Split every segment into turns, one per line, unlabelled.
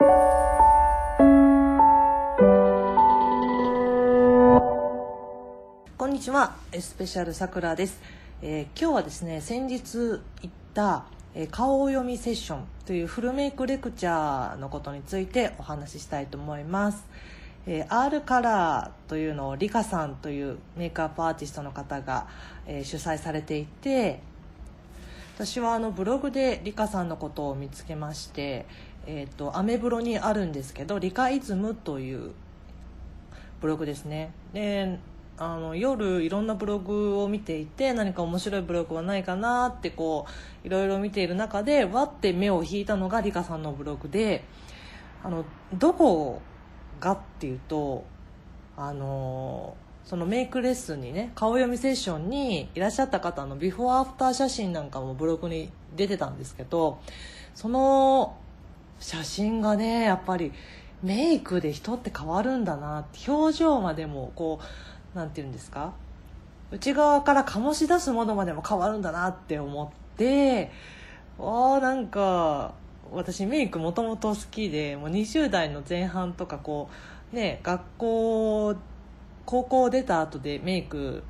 こんにちは。スペシャルさくらです、えー今日はですね先日行った、えー顔読みセッションというフルメイクレクチャーのことについてお話ししたいと思います、えー R カラーというのをリカさんというメイクアップアーティストの方が、えー主催されていて私はあのブログでリカさんのことを見つけまして、えー、とアメブロにあるんですけどリカイズムというブログですね。であの夜いろんなブログを見ていて何か面白いブログはないかなってこういろいろ見ている中でわって目を引いたのがリカさんのブログであのどこがっていうとあのそのメイクレッスンにね顔読みセッションにいらっしゃった方のビフォーアフター写真なんかもブログに出てたんですけどその写真がねやっぱりメイクで人って変わるんだなって表情までもこうなんていうんですか？内側から醸し出すものまでも変わるんだなって思ってわあなんか私メイクもともと好きでもう20代の前半とかこうね学校高校出た後でメイク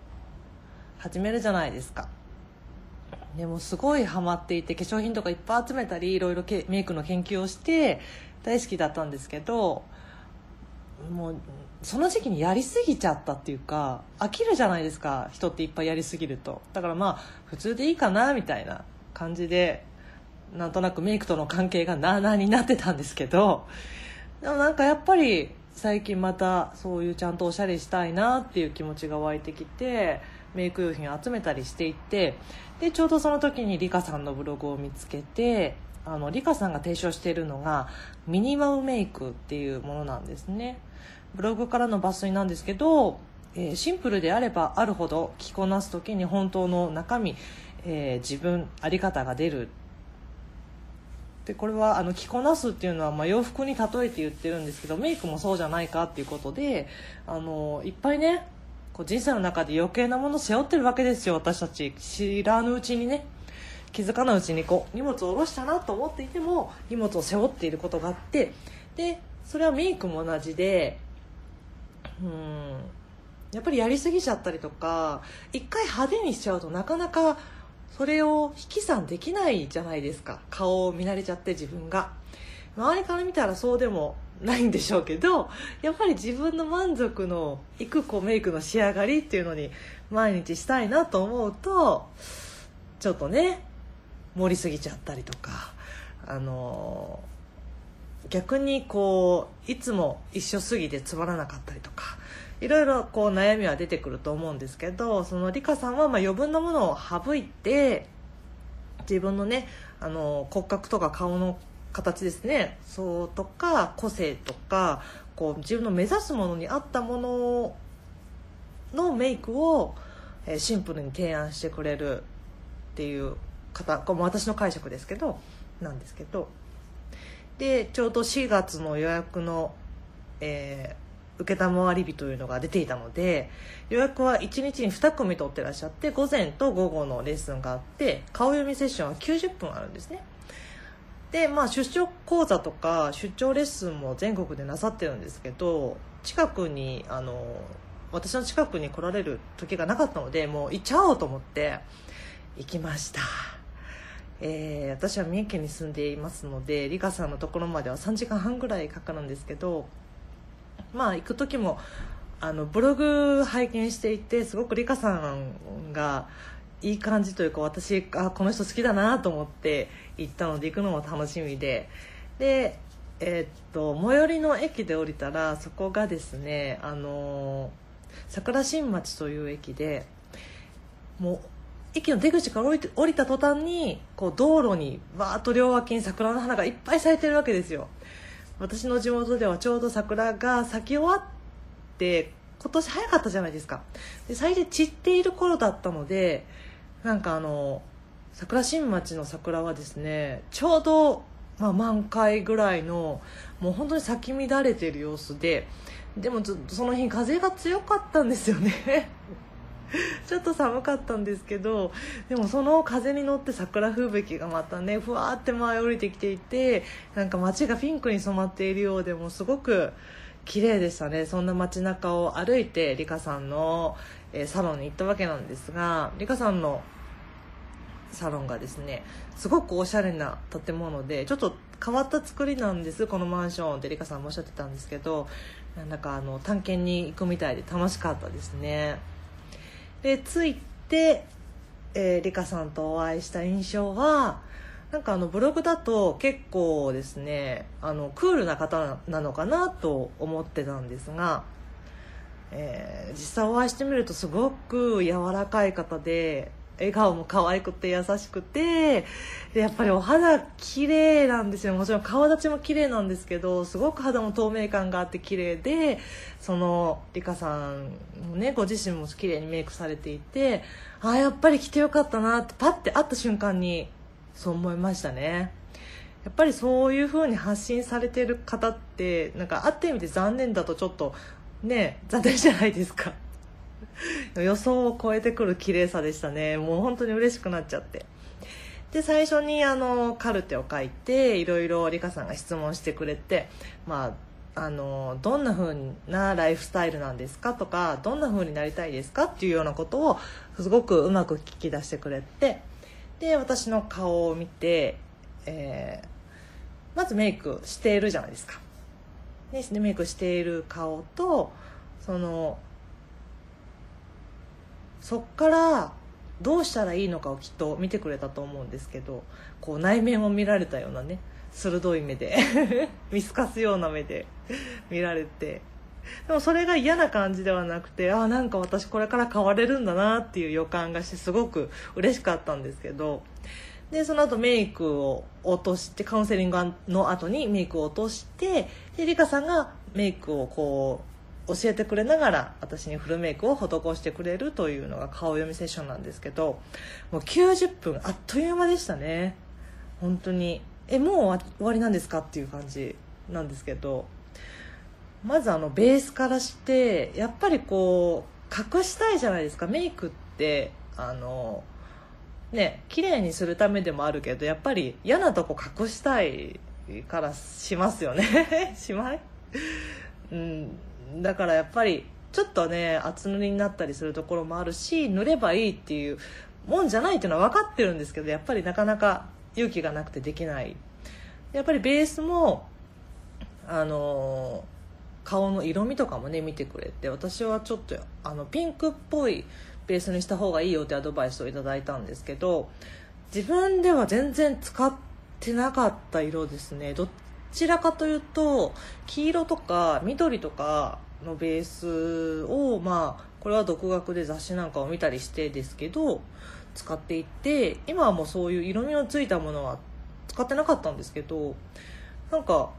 始めるじゃないですか。でもすごいハマっていて化粧品とかいっぱい集めたりいろいろメイクの研究をして大好きだったんですけどもうその時期にやりすぎちゃったっていうか飽きるじゃないですか人っていっぱいやりすぎると。だからまあ普通でいいかなみたいな感じでなんとなくメイクとの関係がなあなあになってたんですけどでもなんかやっぱり最近またそういうちゃんとおしゃれしたいなっていう気持ちが湧いてきてメイク用品を集めたりしていてでちょうどその時にリカさんのブログを見つけてあのリカさんが提唱しているのがミニマムメイクっていうものなんですね。ブログからの抜粋なんですけど、えーシンプルであればあるほど着こなす時に本当の中身、えー自分あり方が出る。でこれはあの着こなすっていうのは、まあ、洋服に例えて言ってるんですけどメイクもそうじゃないかっていうことであのいっぱいねこう人生の中で余計なもの背負ってるわけですよ私たち。知らぬうちにね。気づかないうちにこう荷物を下ろしたなと思っていても荷物を背負っていることがあって。でそれはメイクも同じでうんやっぱりやりすぎちゃったりとか一回派手にしちゃうとなかなかそれを引き算できないじゃないですか。顔を見慣れちゃって自分が。周りから見たらそうでもないんでしょうけどやっぱり自分の満足のいくこうメイクの仕上がりっていうのに毎日したいなと思うとちょっとね盛りすぎちゃったりとかあの逆にこういつも一緒すぎてつまらなかったりとかいろいろこう悩みは出てくると思うんですけどそのリカさんはま余分なものを省いて自分のねあの骨格とか顔の形ですね。そうとか個性とかこう自分の目指すものに合ったもののメイクを、えシンプルに提案してくれるっていう方これも私の解釈ですけどなんですけど。でちょうど4月の予約の、えー受けたまわり日というのが出ていたので予約は1日に2組取ってらっしゃって午前と午後のレッスンがあって顔読みセッションは90分あるんですね。でまあ出張講座とか出張レッスンも全国でなさってるんですけど近くにあの私の近くに来られる時がなかったのでもう行っちゃおうと思って行きました。えー私は三重県に住んでいますのでリカさんのところまでは3時間半ぐらいかかるんですけどまあ行く時もあのブログ拝見していてすごくリカさんがいい感じというか私あこの人好きだなと思って行ったので行くのも楽しみで。でえーっと最寄りの駅で降りたらそこがですねあの桜新町という駅でもう駅の出口から降りて降りた途端にこう道路にわーっと両脇に桜の花がいっぱい咲いてるわけですよ。私の地元ではちょうど桜が咲き終わって今年早かったじゃないですか。で咲いて散っている頃だったのでなんかあの桜新町の桜はですねちょうど、まあ、満開ぐらいのもう本当に咲き乱れている様子ででもずその日風が強かったんですよね。ちょっと寒かったんですけどでもその風に乗って桜吹雪がまたねふわーって舞い降りてきていてなんか街がピンクに染まっているようでもすごく綺麗でしたね。そんな街中を歩いてリカさんの、え、サロンに行ったわけなんですがリカさんのサロンがですねすごくおしゃれな建物でちょっと変わった作りなんですこのマンションってリカさんもおっしゃってたんですけどなんだかあの探検に行くみたいで楽しかったですね。で着いて、えー、リカさんとお会いした印象はなんかあのブログだと結構ですねあのクールな方なのかなと思ってたんですが、えー、実際お会いしてみるとすごく柔らかい方で笑顔も可愛くて優しくてでやっぱりお肌綺麗なんですよ。もちろん顔立ちも綺麗なんですけどすごく肌も透明感があって綺麗でそのリカさんもねご自身も綺麗にメイクされていてああやっぱり来てよかったなってパッて会った瞬間にそう思いましたね。やっぱりそういう風に発信されてる方ってなんか会ってみて残念だとちょっとね残念じゃないですか。予想を超えてくる綺麗さでしたね。もう本当に嬉しくなっちゃって。で最初にあのカルテを書いていろいろ理香さんが質問してくれてまああのどんな風なライフスタイルなんですかとかどんな風になりたいですかっていうようなことをすごくうまく聞き出してくれてで私の顔を見て、えー、まずメイクしているじゃないですか。でメイクしている顔とそのそっからどうしたらいいのかをきっと見てくれたと思うんですけどこう内面を見られたようなね鋭い目で 見透かすような目で 見られてでもそれが嫌な感じではなくてああなんか私これから変われるんだなっていう予感がしてすごく嬉しかったんですけどでその後メイクを落としてカウンセリングの後にメイクを落としてでリカさんがメイクをこう教えてくれながら私にフルメイクを施してくれるというのが顔読みセッションなんですけどもう90分あっという間でしたね。本当に。えもう終わりなんですかっていう感じなんですけど。まずあのベースからしてやっぱりこう隠したいじゃないですか。メイクってあのね綺麗にするためでもあるけどやっぱり嫌なとこ隠したいからしますよね。しまい？うん。だからやっぱりちょっとね厚塗りになったりするところもあるし塗ればいいっていうもんじゃないっていうのは分かってるんですけどやっぱりなかなか勇気がなくてできない。やっぱりベースもあの顔の色味とかもね見てくれて私はちょっとあのピンクっぽいベースにした方がいいよってアドバイスをいただいたんですけど自分では全然使ってなかった色ですね。どっちらかというと黄色とか緑とかのベースをまあこれは独学で雑誌なんかを見たりしてですけど使っていって今はもうそういう色味のついたものは使ってなかったんですけどなんか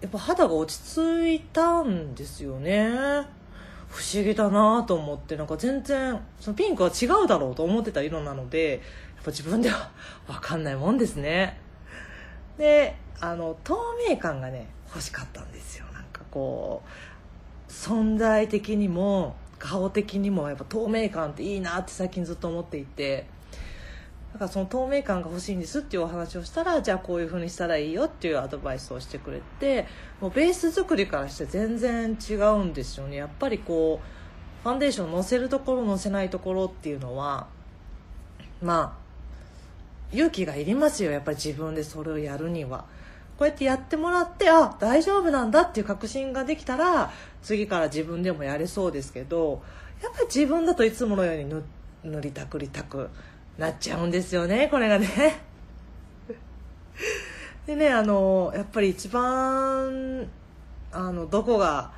やっぱ肌が落ち着いたんですよね。不思議だなと思ってなんか全然そのピンクは違うだろうと思ってた色なのでやっぱ自分では分かんないもんですね。であの透明感がね欲しかったんですよ。なんかこう存在的にも顔的にもやっぱ透明感っていいなって最近ずっと思っていて。だからその透明感が欲しいんですっていうお話をしたらじゃあこういう風にしたらいいよっていうアドバイスをしてくれてもうベース作りからして全然違うんですよね。やっぱりこうファンデーションのせるところのせないところっていうのはまあ勇気がいりますよやっぱり自分でそれをやるには。こうやってやってもらってあ大丈夫なんだっていう確信ができたら次から自分でもやれそうですけどやっぱり自分だといつものように塗りたくりたくなっちゃうんですよねこれがね。でねあのやっぱり一番あのどこが、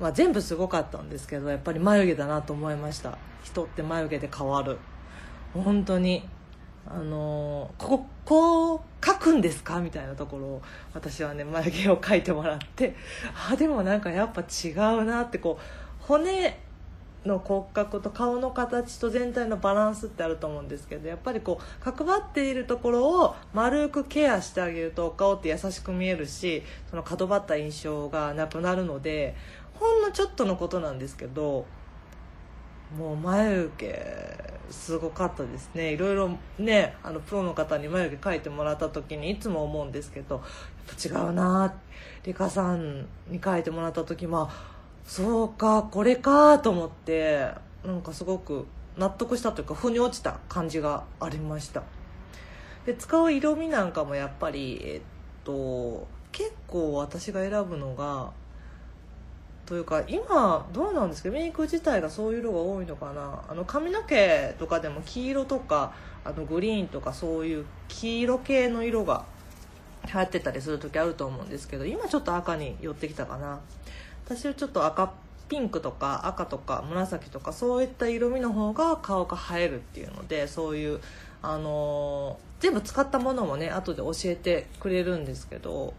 まあ、全部すごかったんですけどやっぱり眉毛だなと思いました。人って眉毛で変わる。本当に。あのこここう描くんですか？みたいなところを私はね眉毛を描いてもらってあでもなんかやっぱ違うなってこう骨の骨格と顔の形と全体のバランスってあると思うんですけどやっぱりこう角張っているところを丸くケアしてあげると顔って優しく見えるしその角張った印象がなくなるのでほんのちょっとのことなんですけどもう眉毛すごかったですね。いろいろねあのプロの方に眉毛描いてもらった時にいつも思うんですけどやっぱ違うなリカさんに描いてもらった時まあそうかこれかと思ってなんかすごく納得したというか腑に落ちた感じがありました。で使う色味なんかもやっぱりえっと結構私が選ぶのがというか今どうなんですか？メイク自体がそういう色が多いのかな？あの髪の毛とかでも黄色とかあのグリーンとかそういう黄色系の色が流行ってたりする時あると思うんですけど今ちょっと赤に寄ってきたかな？私はちょっと赤ピンクとか赤とか紫とかそういった色味の方が顔が映えるっていうのでそういうあのー、全部使ったものもね後で教えてくれるんですけど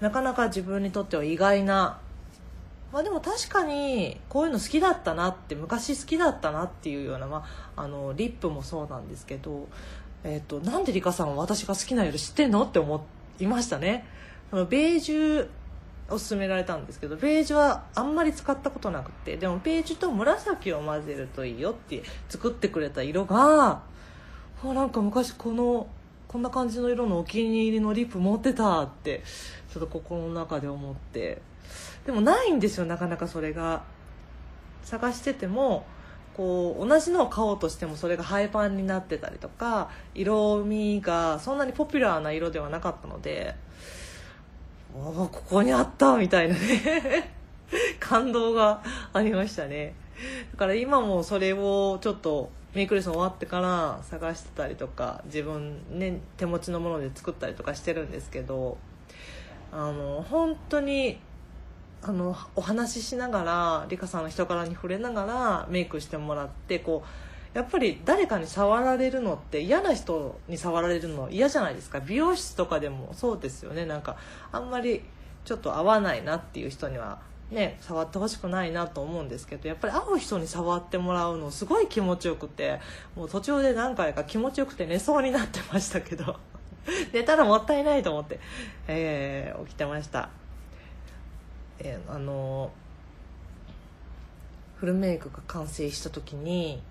なかなか自分にとっては意外なまあでも確かにこういうの好きだったなって昔好きだったなっていうような、まあ、あのリップもそうなんですけど、えーと、なんでリカさんは私が好きな色知ってんのって思いましたね。あのベージュを勧められたんですけどベージュはあんまり使ったことなくてでもベージュと紫を混ぜるといいよって作ってくれた色がなんか昔このこんな感じの色のお気に入りのリップ持ってたってちょっと心の中で思って。でもないんですよなかなかそれが。探しててもこう同じのを買おうとしてもそれがハイパンになってたりとか色味がそんなにポピュラーな色ではなかったのでおおここにあったみたいなね 感動がありましたね。だから今もそれをちょっとメイクレッスン終わってから探してたりとか自分ね手持ちのもので作ったりとかしてるんですけどあの本当にあのお話ししながら理香さんの人柄に触れながらメイクしてもらってこうやっぱり誰かに触られるのって嫌な人に触られるの嫌じゃないですか。美容室とかでもそうですよね。なんかあんまりちょっと合わないなっていう人にはね触ってほしくないなと思うんですけどやっぱり会う人に触ってもらうのすごい気持ちよくてもう途中で何回か気持ちよくて寝そうになってましたけど 寝たらもったいないと思って、えー、起きてました。えー、あのフルメイクが完成した時に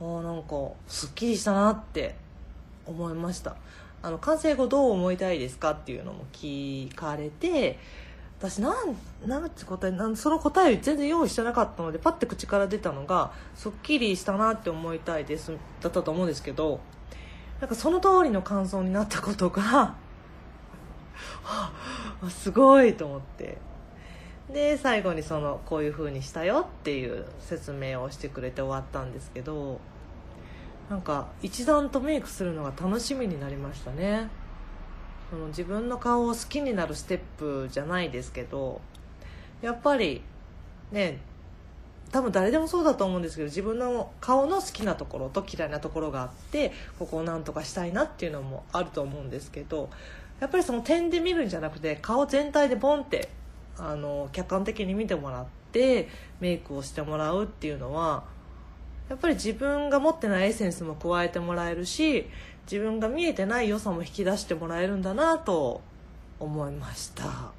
あなんかすっきりしたなって思いました。あの完成後どう思いたいですかっていうのも聞かれて私なんなんて答えなんその答え全然用意してなかったのでパッて口から出たのがすっきりしたなって思いたいですだったと思うんですけどなんかその通りの感想になったことが すごいと思って。で最後にそのこういう風にしたよっていう説明をしてくれて終わったんですけどなんか一段とメイクするのが楽しみになりましたね。その自分の顔を好きになるステップじゃないですけどやっぱりね多分誰でもそうだと思うんですけど自分の顔の好きなところと嫌いなところがあってここを何とかしたいなっていうのもあると思うんですけどやっぱりその点で見るんじゃなくて顔全体でボンってあの客観的に見てもらってメイクをしてもらうっていうのはやっぱり自分が持ってないエッセンスも加えてもらえるし自分が見えてない良さも引き出してもらえるんだなと思いました。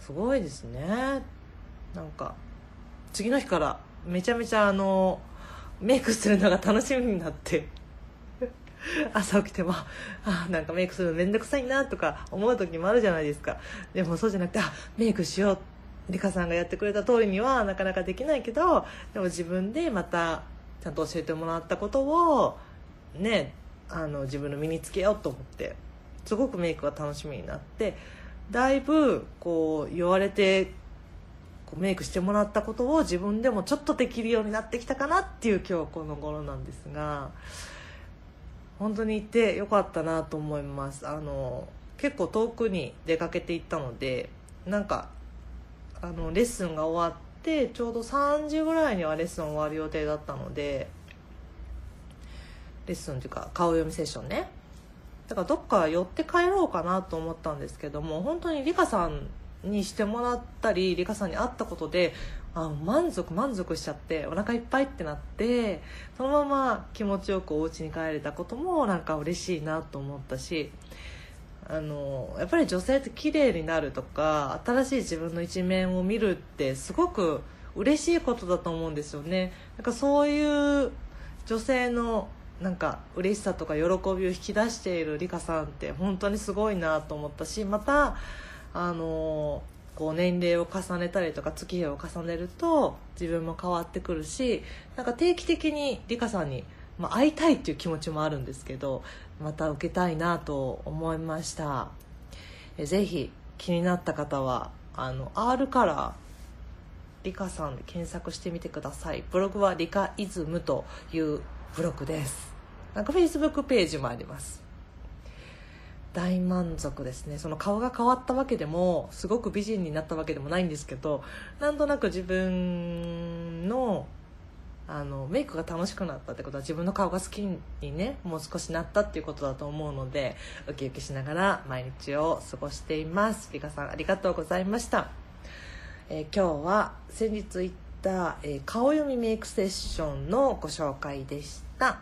すごいですね。なんか次の日からめちゃめちゃあのメイクするのが楽しみになって 朝起きてもあなんかメイクするの面倒くさいなとか思う時もあるじゃないですかでもそうじゃなくてあメイクしようリカさんがやってくれた通りにはなかなかできないけどでも自分でまたちゃんと教えてもらったことをねあの自分の身につけようと思ってすごくメイクが楽しみになってだいぶこう言われてこうメイクしてもらったことを自分でもちょっとできるようになってきたかなっていう今日この頃なんですが。本当に行ってよかったなと思います。あの結構遠くに出かけていったのでなんかあのレッスンが終わってちょうど3時ぐらいにはレッスン終わる予定だったのでレッスンというか顔読みセッションね。だからどっか寄って帰ろうかなと思ったんですけども本当にリカさんにしてもらったりリカさんに会ったことであ満足満足しちゃってお腹いっぱいってなってそのまま気持ちよくお家に帰れたこともなんか嬉しいなと思ったしあのやっぱり女性って綺麗になるとか新しい自分の一面を見るってすごく嬉しいことだと思うんですよね。なんかそういう女性のなんか嬉しさとか喜びを引き出しているリカさんって本当にすごいなと思ったしまたあのこう年齢を重ねたりとか月日を重ねると自分も変わってくるしなんか定期的にリカさんに、まあ、会いたいっていう気持ちもあるんですけどまた受けたいなと思いました。えぜひ気になった方はあの R カラーリカさんで検索してみてください。ブログはリカイズムというブログです。なんかフェイスブックページもあります。大満足ですね。その顔が変わったわけでもすごく美人になったわけでもないんですけどなんとなく自分のあのメイクが楽しくなったってことは自分の顔が好きにねもう少しなったっていうことだと思うのでウキウキしながら毎日を過ごしています。リカさんありがとうございました、えー、今日は先日行った、えー、顔読みメイクセッションのご紹介でした。